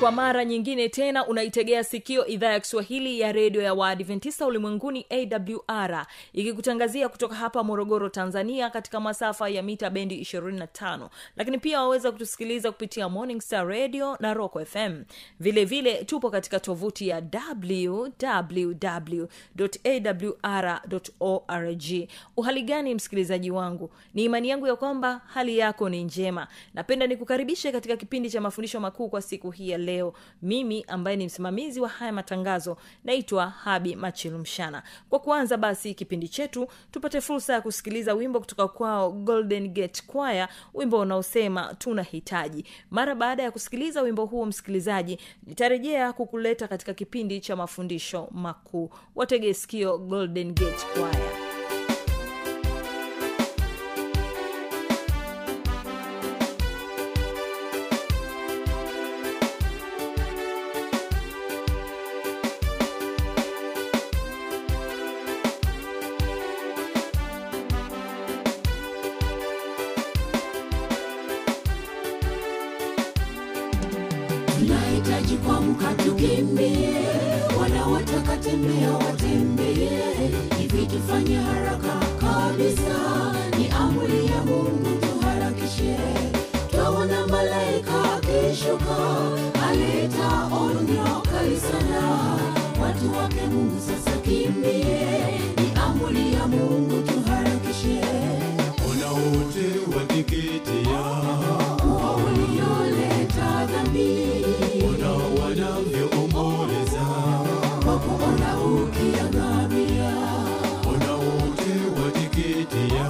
kwa mara nyingine tena unaitegea sikio idhaa ya kiswahili ya redio ya waadventista ulimwenguni awr ikikutangazia kutoka hapa morogoro tanzania katika masafa ya mita bendi 25 lakini pia waweza kutusikiliza kupitia morning star radio na rock fm vile vile tupo katika tovuti ya www.awr.org uhali gani msikilizaji wangu? Ni imani yangu ya kwamba hali yako ni njema. Napenda nikukaribishe katika kipindi cha mafundisho makuu kwa siku hii ya leo. Mimi ambaye ni msimamizi wa haya matangazo naitwa habi machilumshana kwa kuanza basi kipindi chetu tupate fursa ya kusikiliza wimbo kutoka kwao golden gate choir wimbo unaosema tunahitaji. Mara baada ya kusikiliza wimbo huo msikilizaji nitarejea kukuleta katika kipindi cha mafundisho makuu. Wategeskio golden gate choir kuwa ulioleta dhambi ona wanavyoomboleza kwa kuona ukiangamia. Ona wote watikitia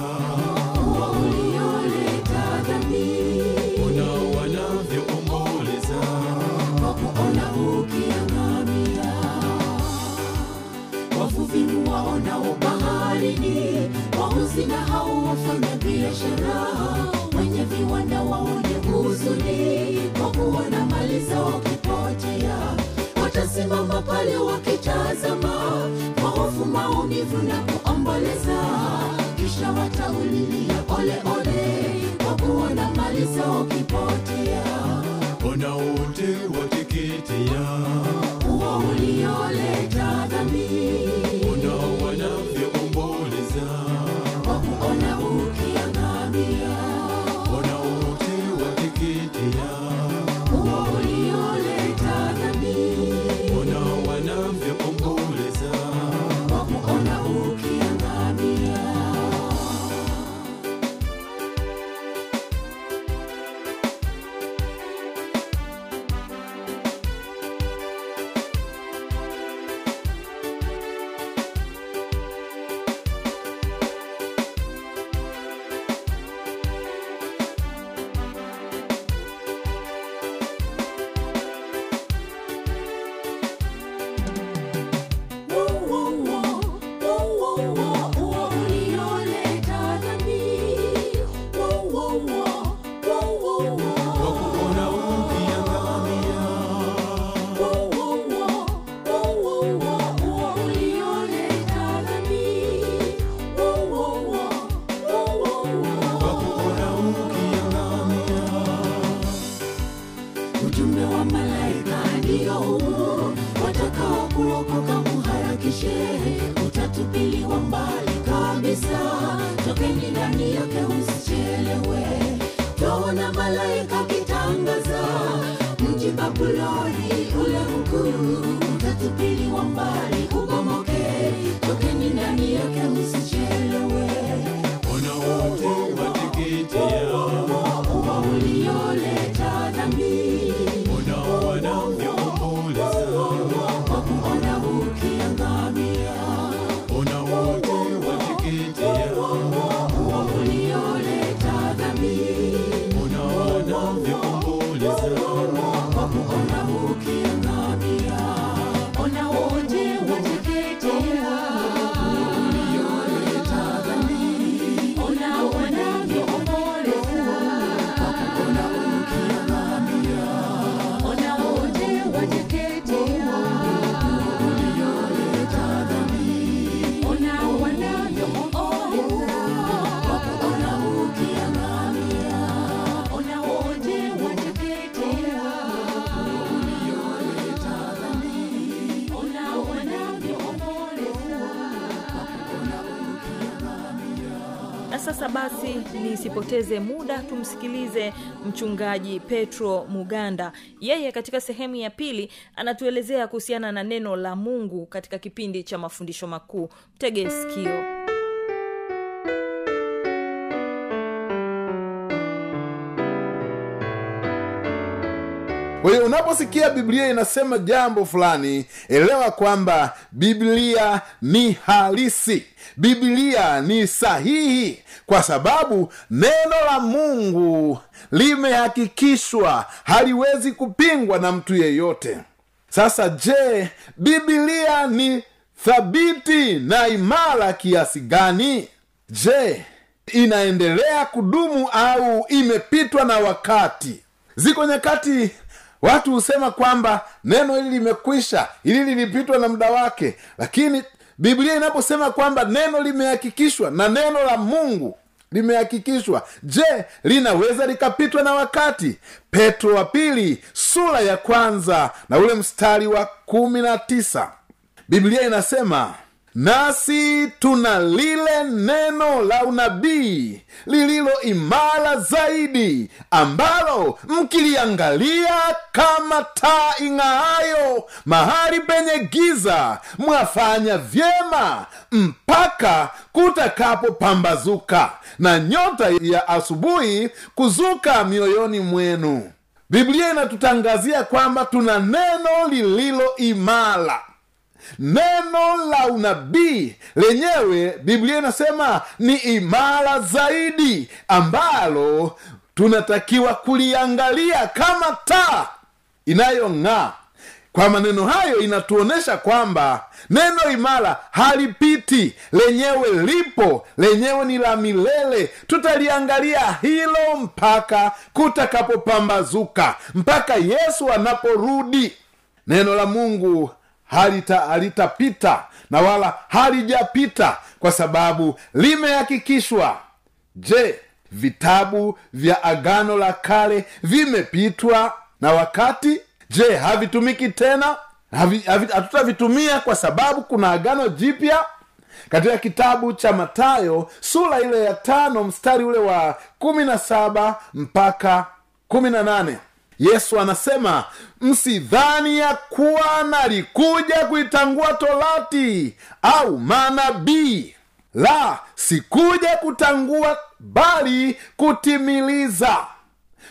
kuwa ulioleta dhambi ona wanavyoomboleza kwa kuona ukiangamia. Wavuvi waonao baharini wauzi na hao wafanya biashara zao kipotea. Watasimama pale wakitazama kwa hofu maumivu na kuomboleza. Kisha wataulilia ole ole kwa kuona mali zao kipotea. Ona wote wateketea mchungaji petro muganda. Yeye katika sehemu ya pili anatuelezea kuhusiana na neno la mungu katika kipindi cha mafundisho makuu. Mtege sikio kwa hiyo unaposikia biblia inasema jambo fulani elewa kwamba biblia ni halisi. Biblia ni sahihi kwa sababu neno la mungu limehakikishwa haliwezi kupingwa na mtu yeyote. Sasa je biblia ni thabiti na imara kiasi gani? Je inaendelea kudumu au imepitwa na wakati? Ziko nyakati watu husema kwamba neno hili limekwisha hili lilipitwa na muda wake. Lakini biblia inaposema kwamba neno limehakikishwa na neno la mungu limehakikishwa je linaweza likapitwa na wakati? Petro wa pili sura ya kwanza na ule mstari wa kumi na tisa. Biblia inasema nasi tuna lile neno la unabii lililo imara zaidi ambalo mkiliangalia kama taa ing'aayo mahali penye giza mwafanya vyema mpaka kutakapopambazuka na nyota ya asubuhi kuzuka mioyoni mwenu. Biblia inatutangazia kwamba tuna neno lililo imara neno la unabii lenyewe biblia inasema ni imara zaidi ambalo tunatakiwa kuliangalia kama taa inayong'aa. Kwa maneno hayo inatuonyesha kwamba neno imara halipiti lenyewe lipo lenyewe ni la milele. Tutaliangalia hilo mpaka kutakapopambazuka mpaka yesu anaporudi. Neno la mungu halita halitapita na wala halijapita kwa sababu limehakikishwa. Je vitabu vya agano la kale vimepitwa na wakati? Je havitumiki tena? Hatutavitumia havi- kwa sababu kuna agano jipya? Katika kitabu cha matayo sura ile ya tano mstari ule wa kumi na saba mpaka kumi na nane yesu anasema msidhani ya kuwa nalikuja kuitangua torati au manabii. La sikuja kutangua bali kutimiliza.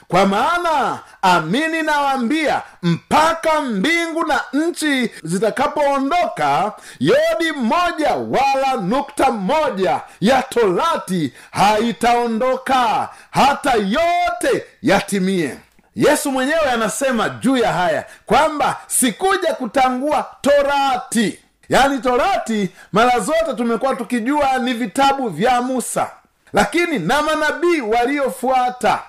Kwa maana amini nawaambia mpaka mbingu na nchi zitakapoondoka yodi moja wala nukta moja ya torati haitaondoka hata yote yatimie yesu mwenyewe anasema juu ya haya kwamba sikuja kutangua torati. Yaani torati mara zote tumekuwa tukijua ni vitabu vya musa. Lakini na manabii waliofuata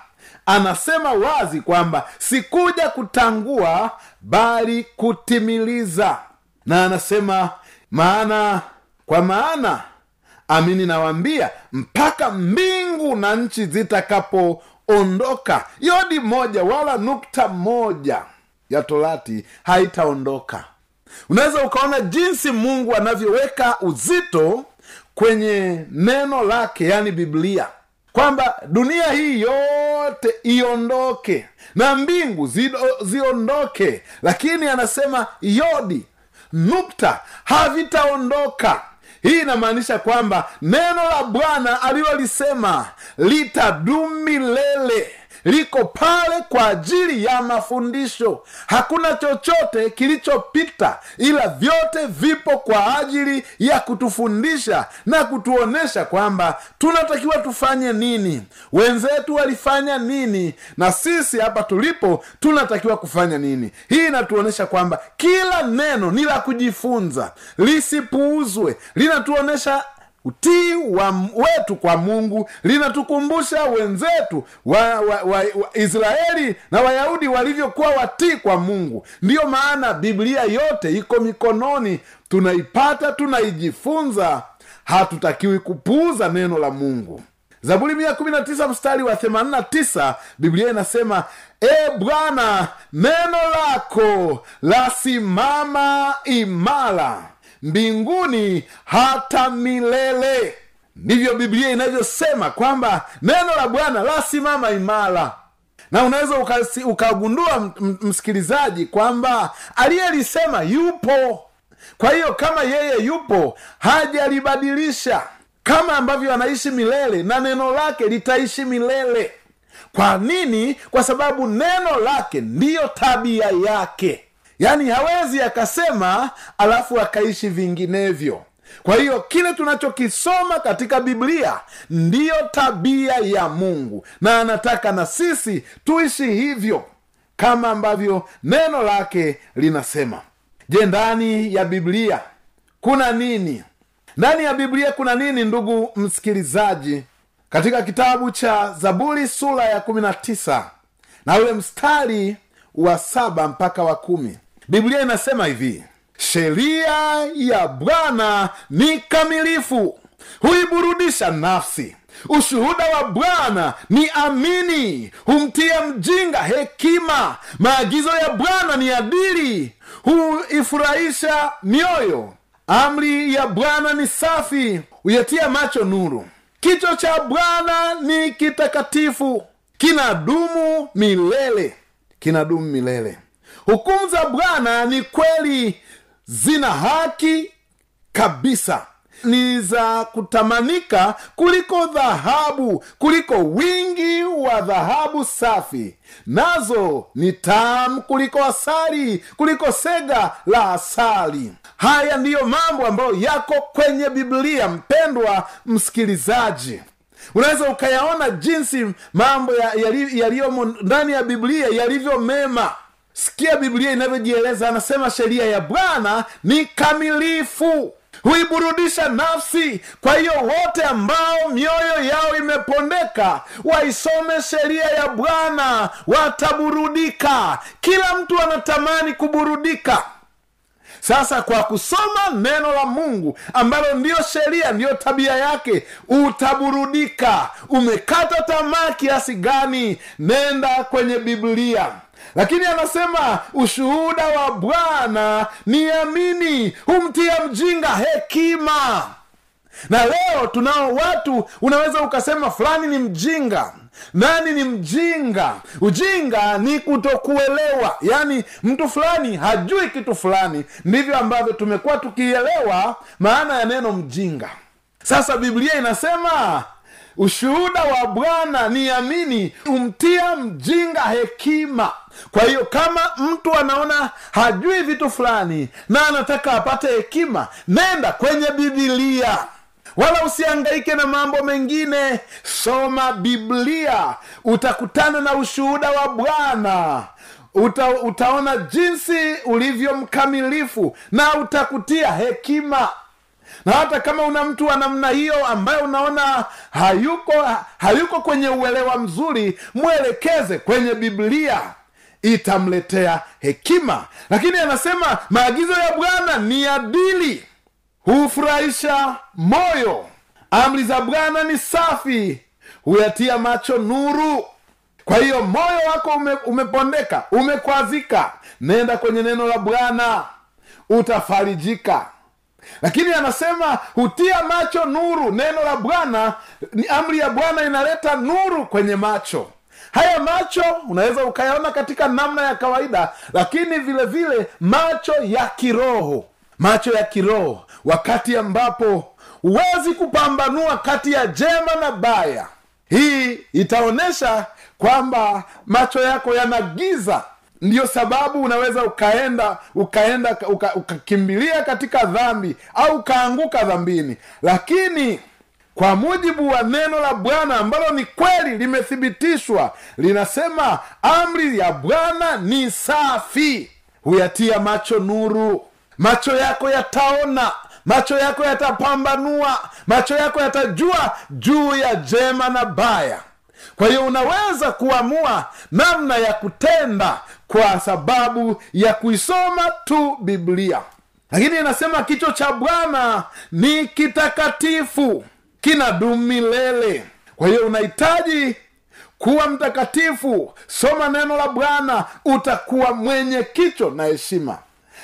anasema wazi kwamba sikuja kutangua bali kutimiliza. Na anasema maana kwa maana amini nawambia mpaka mbingu na nchi zitakapoondoka yodi moja wala nukta moja ya torati haitaondoka. Unaweza ukaona jinsi mungu anavyoweka uzito kwenye neno lake yani biblia. Kwamba dunia hii yote iondoke na mbingu ziondoke. Lakini anasema yodi nukta havitaondoka hii inamaanisha kwamba neno la bwana alilolisema litadumu milele liko pale kwa ajili ya mafundisho. Hakuna chochote kilichopita ila vyote vipo kwa ajili ya kutufundisha na kutuonyesha kwamba tunatakiwa tufanye nini. Wenzetu walifanya nini na sisi hapa tulipo tunatakiwa kufanya nini. Hii inatuonyesha kwamba kila neno ni la kujifunza. Lisipuuzwe. Linatuonyesha utii wetu kwa mungu linatukumbusha wenzetu wa, wa, wa, wa israeli na wayahudi walivyokuwa watii kwa mungu. Ndiyo maana biblia yote iko mikononi. Tunaipata tunaijifunza. Hatutakiwi kupuuza neno la mungu. Zaburi 119 mstari wa 89 biblia inasema e bwana neno lako lasimama imara mbinguni hata milele. Ndivyo biblia inavyosema kwamba neno la bwana lasimama imara. Na unaweza ukagundua msikilizaji kwamba aliyelisema yupo. Kwa hiyo kama yeye yupo hajalibadilisha. Kama ambavyo anaishi milele na neno lake litaishi milele. Kwa nini? Kwa sababu neno lake ndiyo tabia yake yaani hawezi akasema alafu akaishi vinginevyo. Kwa hiyo kile tunachokisoma katika biblia ndiyo tabia ya mungu. Na anataka na sisi tuishi hivyo kama ambavyo neno lake linasema. Je ndani ya biblia kuna nini? Ndani ya biblia kuna nini ndugu msikilizaji? Katika kitabu cha zaburi sura ya 19 na ule mstari wa saba mpaka wa kumi biblia inasema hivi sheria ya bwana ni kamilifu huiburudisha nafsi. Ushuhuda wa bwana ni amini humtia mjinga hekima. Maagizo ya bwana ni adili huifurahisha mioyo. Amri ya bwana ni safi huyatia macho nuru. Kicho cha bwana ni kitakatifu kinadumu milele kinadumu milele hukumu za bwana ni kweli zina haki kabisa. Ni za kutamanika kuliko dhahabu kuliko wingi wa dhahabu safi. Nazo ni tamu kuliko asali kuliko sega la asali. Haya ndiyo mambo ambayo yako kwenye biblia mpendwa msikilizaji. Unaweza ukayaona jinsi mambo ya- yali- yaliyomo ndani ya biblia yalivyo mema sikia biblia inavyojieleza anasema sheria ya bwana ni kamilifu huiburudisha nafsi. Kwa hiyo wote ambao mioyo yao imepondeka waisome sheria ya bwana wataburudika. Kila mtu anatamani kuburudika. Sasa kwa kusoma neno la mungu ambalo ndiyo sheria ndiyo tabia yake utaburudika. Umekata tamaa kiasi gani? Nenda kwenye biblia lakini anasema ushuhuda wa bwana ni amini humtia mjinga hekima. Na leo tunao watu unaweza ukasema fulani ni mjinga. Nani ni mjinga? Ujinga ni kutokuelewa. Yaani mtu fulani hajui kitu fulani. Ndivyo ambavyo tumekuwa tukielewa maana ya neno mjinga. Sasa biblia inasema ushuhuda wa bwana ni amini humtia mjinga hekima. Kwa hiyo kama mtu anaona hajui vitu fulani na anataka apate hekima nenda kwenye bibilia wala usiangaike na mambo mengine. Soma biblia. Utakutana na ushuhuda wa bwana. Uta, utaona jinsi ulivyo mkamilifu na utakutia hekima na hata kama una mtu wa namna hiyo ambaye unaona hayuko hayuko kwenye uelewa mzuri mwelekeze kwenye biblia itamletea hekima. Lakini anasema maagizo ya bwana ni adili hufurahisha moyo. Amri za bwana ni safi huyatia macho nuru. Kwa hiyo moyo wako ume, umepondeka umekwazika. Nenda kwenye neno la bwana utafarijika lakini anasema hutia macho nuru. Neno la bwana ni amri ya bwana inaleta nuru kwenye macho. Haya macho unaweza ukayaona katika namna ya kawaida lakini vile vile macho ya kiroho. Macho ya kiroho wakati ambapo huwezi kupambanua kati ya jema na baya. Hii itaonyesha kwamba macho yako yana giza ndiyo sababu unaweza ukaenda ukaenda uka- ukakimbilia katika dhambi au ukaanguka dhambini. Lakini kwa mujibu wa neno la bwana ambalo ni kweli limethibitishwa linasema amri ya bwana ni safi. Huyatia macho nuru. Macho yako yataona. Macho yako yatapambanua. Macho yako yatajua juu ya jema na baya kwa hiyo unaweza kuamua namna ya kutenda kwa sababu ya kuisoma tu biblia. Lakini inasema kichwa cha bwana ni kitakatifu kinadumu milele kwa hiyo unahitaji kuwa mtakatifu soma neno la bwana utakuwa mwenye kicho na heshima.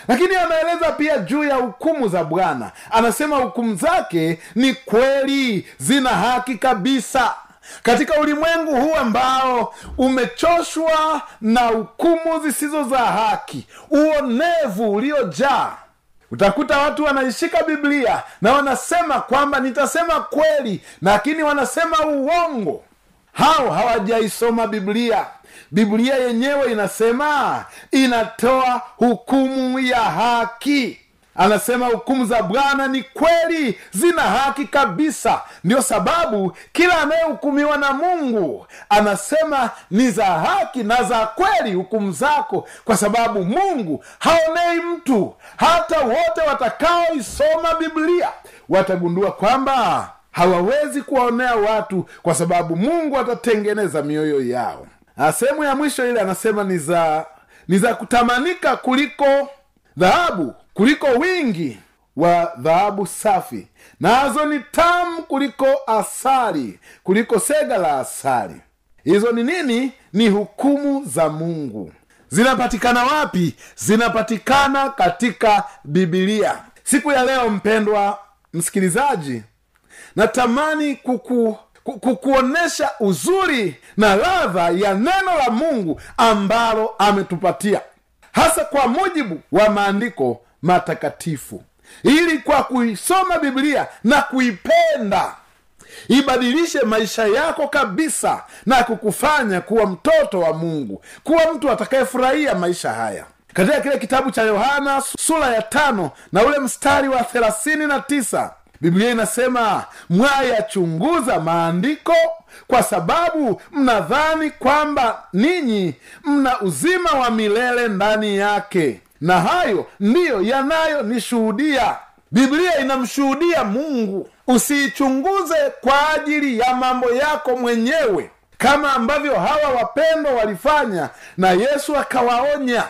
Lakini anaeleza pia juu ya hukumu za bwana. Anasema hukumu zake ni kweli zina haki kabisa katika ulimwengu huu ambao umechoshwa na hukumu zisizo za haki uonevu uliojaa utakuta watu wanaishika biblia na wanasema kwamba nitasema kweli lakini wanasema uongo. Hao hawajaisoma biblia. Biblia yenyewe inasema inatoa hukumu ya haki anasema hukumu za bwana ni kweli zina haki kabisa. Ndio sababu kila anayehukumiwa na mungu anasema ni za haki na za kweli hukumu zako kwa sababu mungu haonei mtu. Hata wote watakaoisoma biblia watagundua kwamba hawawezi kuwaonea watu kwa sababu mungu atatengeneza mioyo yao. Sehemu ya mwisho ile anasema ni za ni za kutamanika kuliko dhahabu kuliko wingi wa dhahabu safi. Nazo ni tamu kuliko asali kuliko sega la asali. Hizo ni nini? Ni hukumu za mungu. Zinapatikana wapi? Zinapatikana katika bibilia siku ya leo mpendwa msikilizaji natamani kuku ku- kukuonyesha uzuri na ladha ya neno la mungu ambalo ametupatia. Hasa kwa mujibu wa maandiko matakatifu. Ili kwa kuisoma biblia na kuipenda ibadilishe maisha yako kabisa na kukufanya kuwa mtoto wa mungu kuwa mtu atakayefurahia maisha haya. Katika kile kitabu cha yohana sura ya tano na ule mstari wa thelathini na tisa biblia inasema mwayachunguza maandiko kwa sababu mnadhani kwamba ninyi mna uzima wa milele ndani yake na hayo ndiyo yanayonishuhudia biblia inamshuhudia mungu. Usiichunguze kwa ajili ya mambo yako mwenyewe kama ambavyo hawa wapendwa walifanya na yesu akawaonya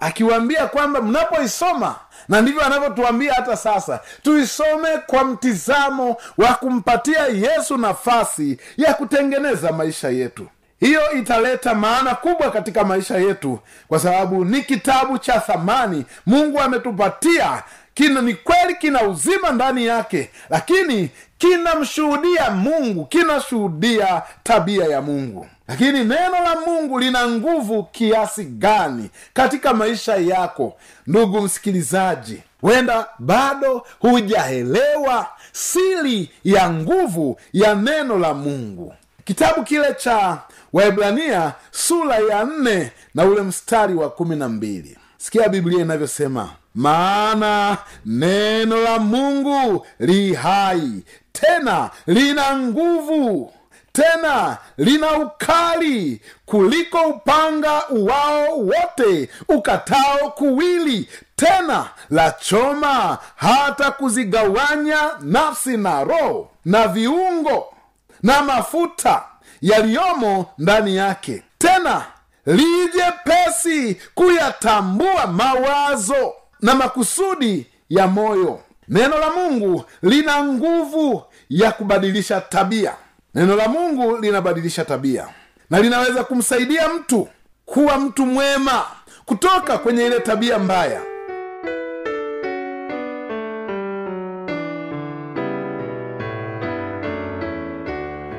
akiwaambia kwamba mnapoisoma na ndivyo anavyotuambia hata sasa tuisome kwa mtizamo wa kumpatia yesu nafasi ya kutengeneza maisha yetu hiyo italeta maana kubwa katika maisha yetu kwa sababu ni kitabu cha thamani. Mungu ametupatia kina ni kweli kina uzima ndani yake lakini kinamshuhudia mungu kinashuhudia tabia ya mungu. Lakini neno la mungu lina nguvu kiasi gani katika maisha yako? Ndugu msikilizaji wenda bado hujaelewa siri ya nguvu ya neno la mungu. Kitabu kile cha waibrania sura ya nne na ule mstari wa kumi na mbili. Sikia biblia inavyosema maana neno la mungu li hai tena lina nguvu tena lina ukali kuliko upanga uwao wote ukatao kuwili tena la choma hata kuzigawanya nafsi na roho na viungo na mafuta yaliyomo ndani yake. Tena lije pesi kuyatambua mawazo na makusudi ya moyo. Neno la mungu lina nguvu ya kubadilisha tabia. Neno la mungu linabadilisha tabia. Na linaweza kumsaidia mtu kuwa mtu mwema kutoka kwenye ile tabia mbaya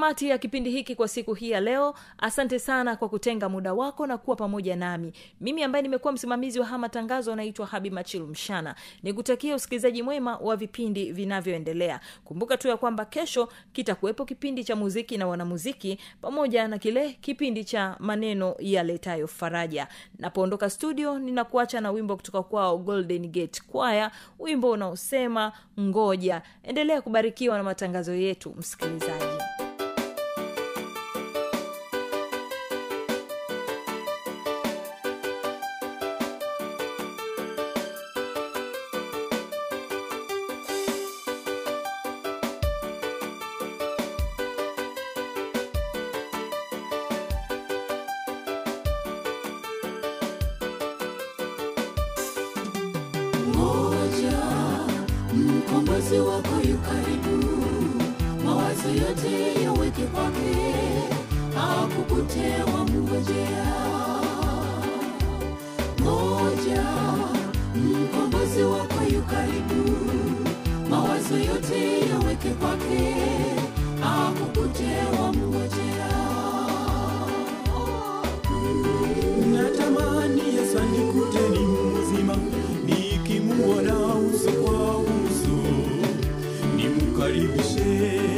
tamati ya kipindi hiki kwa siku hii ya leo asante sana kwa kutenga muda wako na kuwa pamoja nami. Mimi ambaye nimekuwa msimamizi wa haya matangazo anaitwa habi machilu mshana. Nikutakia usikilizaji mwema wa vipindi vinavyoendelea. Kumbuka tu ya kwamba kesho kitakuwepo kipindi cha muziki na wanamuziki pamoja na kile kipindi cha maneno yaletayo faraja. Napoondoka studio ninakuacha na wimbo kutoka kwao golden gate kwaya wimbo unaosema ngoja. Endelea kubarikiwa na matangazo yetu msikilizaji mkombozi wako yu karibu. Mawazo yote yaweke kwake. Akukute wamngojea. ngoja mkombozi wako yu karibu. Mawazo yote yaweke kwake. Akukutewa mngojea marido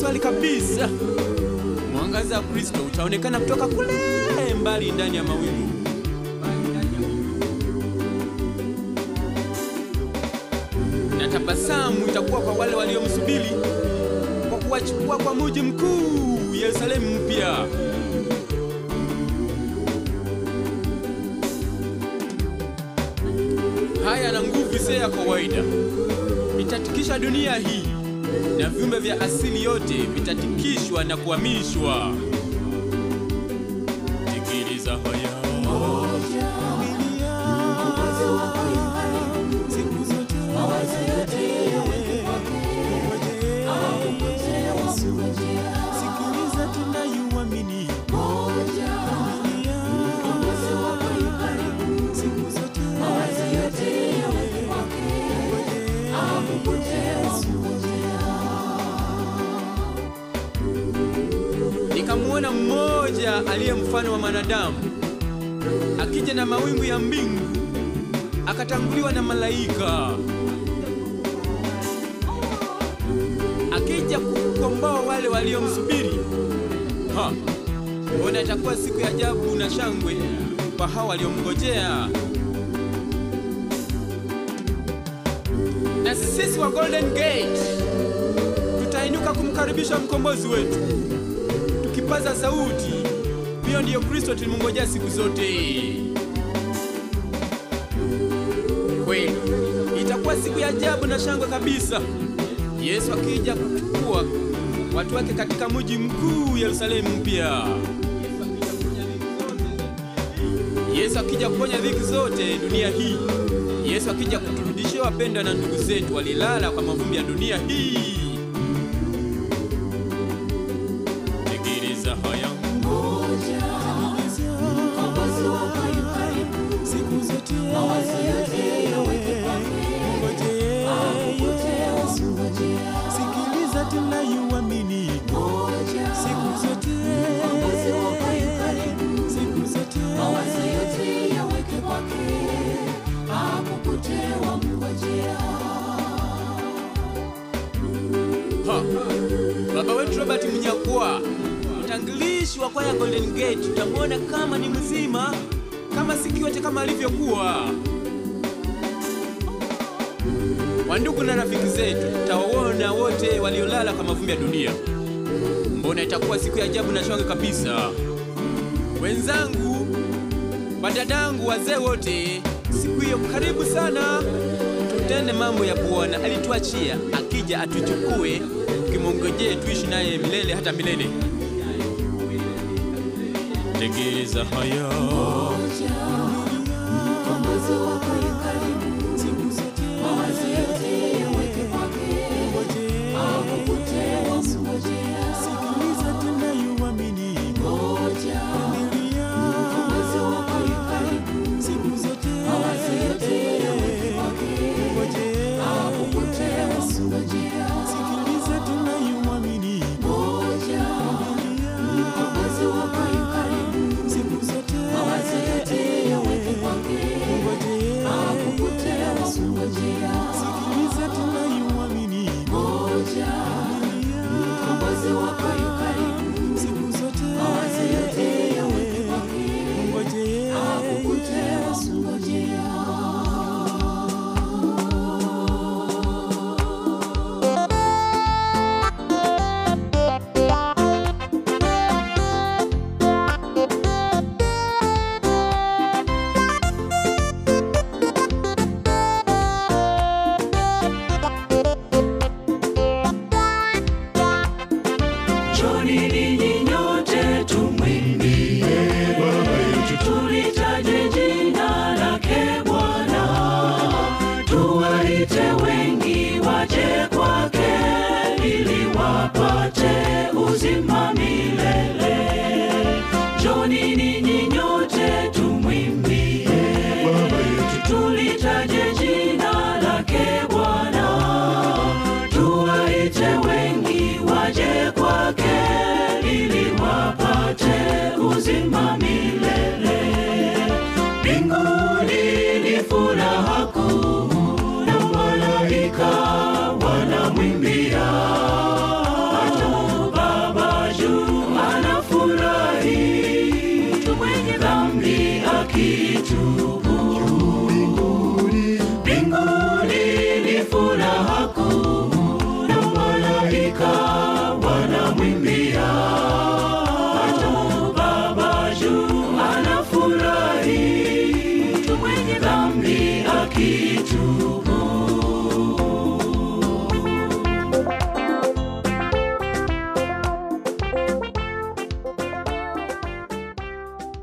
swali kabisa. Mwangaza wa kristo utaonekana kutoka kule mbali ndani ya mawingu. Na tabasamu itakuwa kwa wale waliomsubiri kwa kuwachukua kwa muji mkuu yerusalemu mpya. Haya na nguvu isiyo ya kawaida. Itatikisha dunia hii na viumbe vya asili yote vitatikishwa na kuhamishwa. Nikamwona mmoja aliye mfano wa mwanadamu akija na mawingu ya mbingu, akatanguliwa na malaika akija kukomboa wale waliomsubiri. Mbona itakuwa siku ya ajabu na shangwe kwa hao waliomngojea. Na sisi wa Golden Gate tutainuka kumkaribisha mkombozi wetu kupaza sauti. Huyo ndiyo kristo tulimngojea siku zote. Kweli itakuwa siku ya ajabu na shangwe kabisa. Yesu akija kuchukua watu wake katika mji mkuu yerusalemu mpya. Yesu akija kuponya dhiki zote dunia hii. Yesu akija kuturudishia wapendwa na ndugu zetu walilala kwa mavumbi ya dunia hii Robert Mnyakwa, mtangilishi wa kwaya Golden Gate, utamwona kama ni mzima, kama si kiwete kama alivyokuwa. Wandugu na rafiki zetu, tutawaona wote waliolala kwa mavumbi ya dunia. Mbona itakuwa siku ya ajabu na shangwe kabisa. Wenzangu, wadadangu, wazee wote, siku hiyo karibu sana tutende mambo ya Bwana alituachia, akija atuchukue, tukimwongojee tuishi naye milele hata milele. Tegeza haya mkombozi wako yu karibu.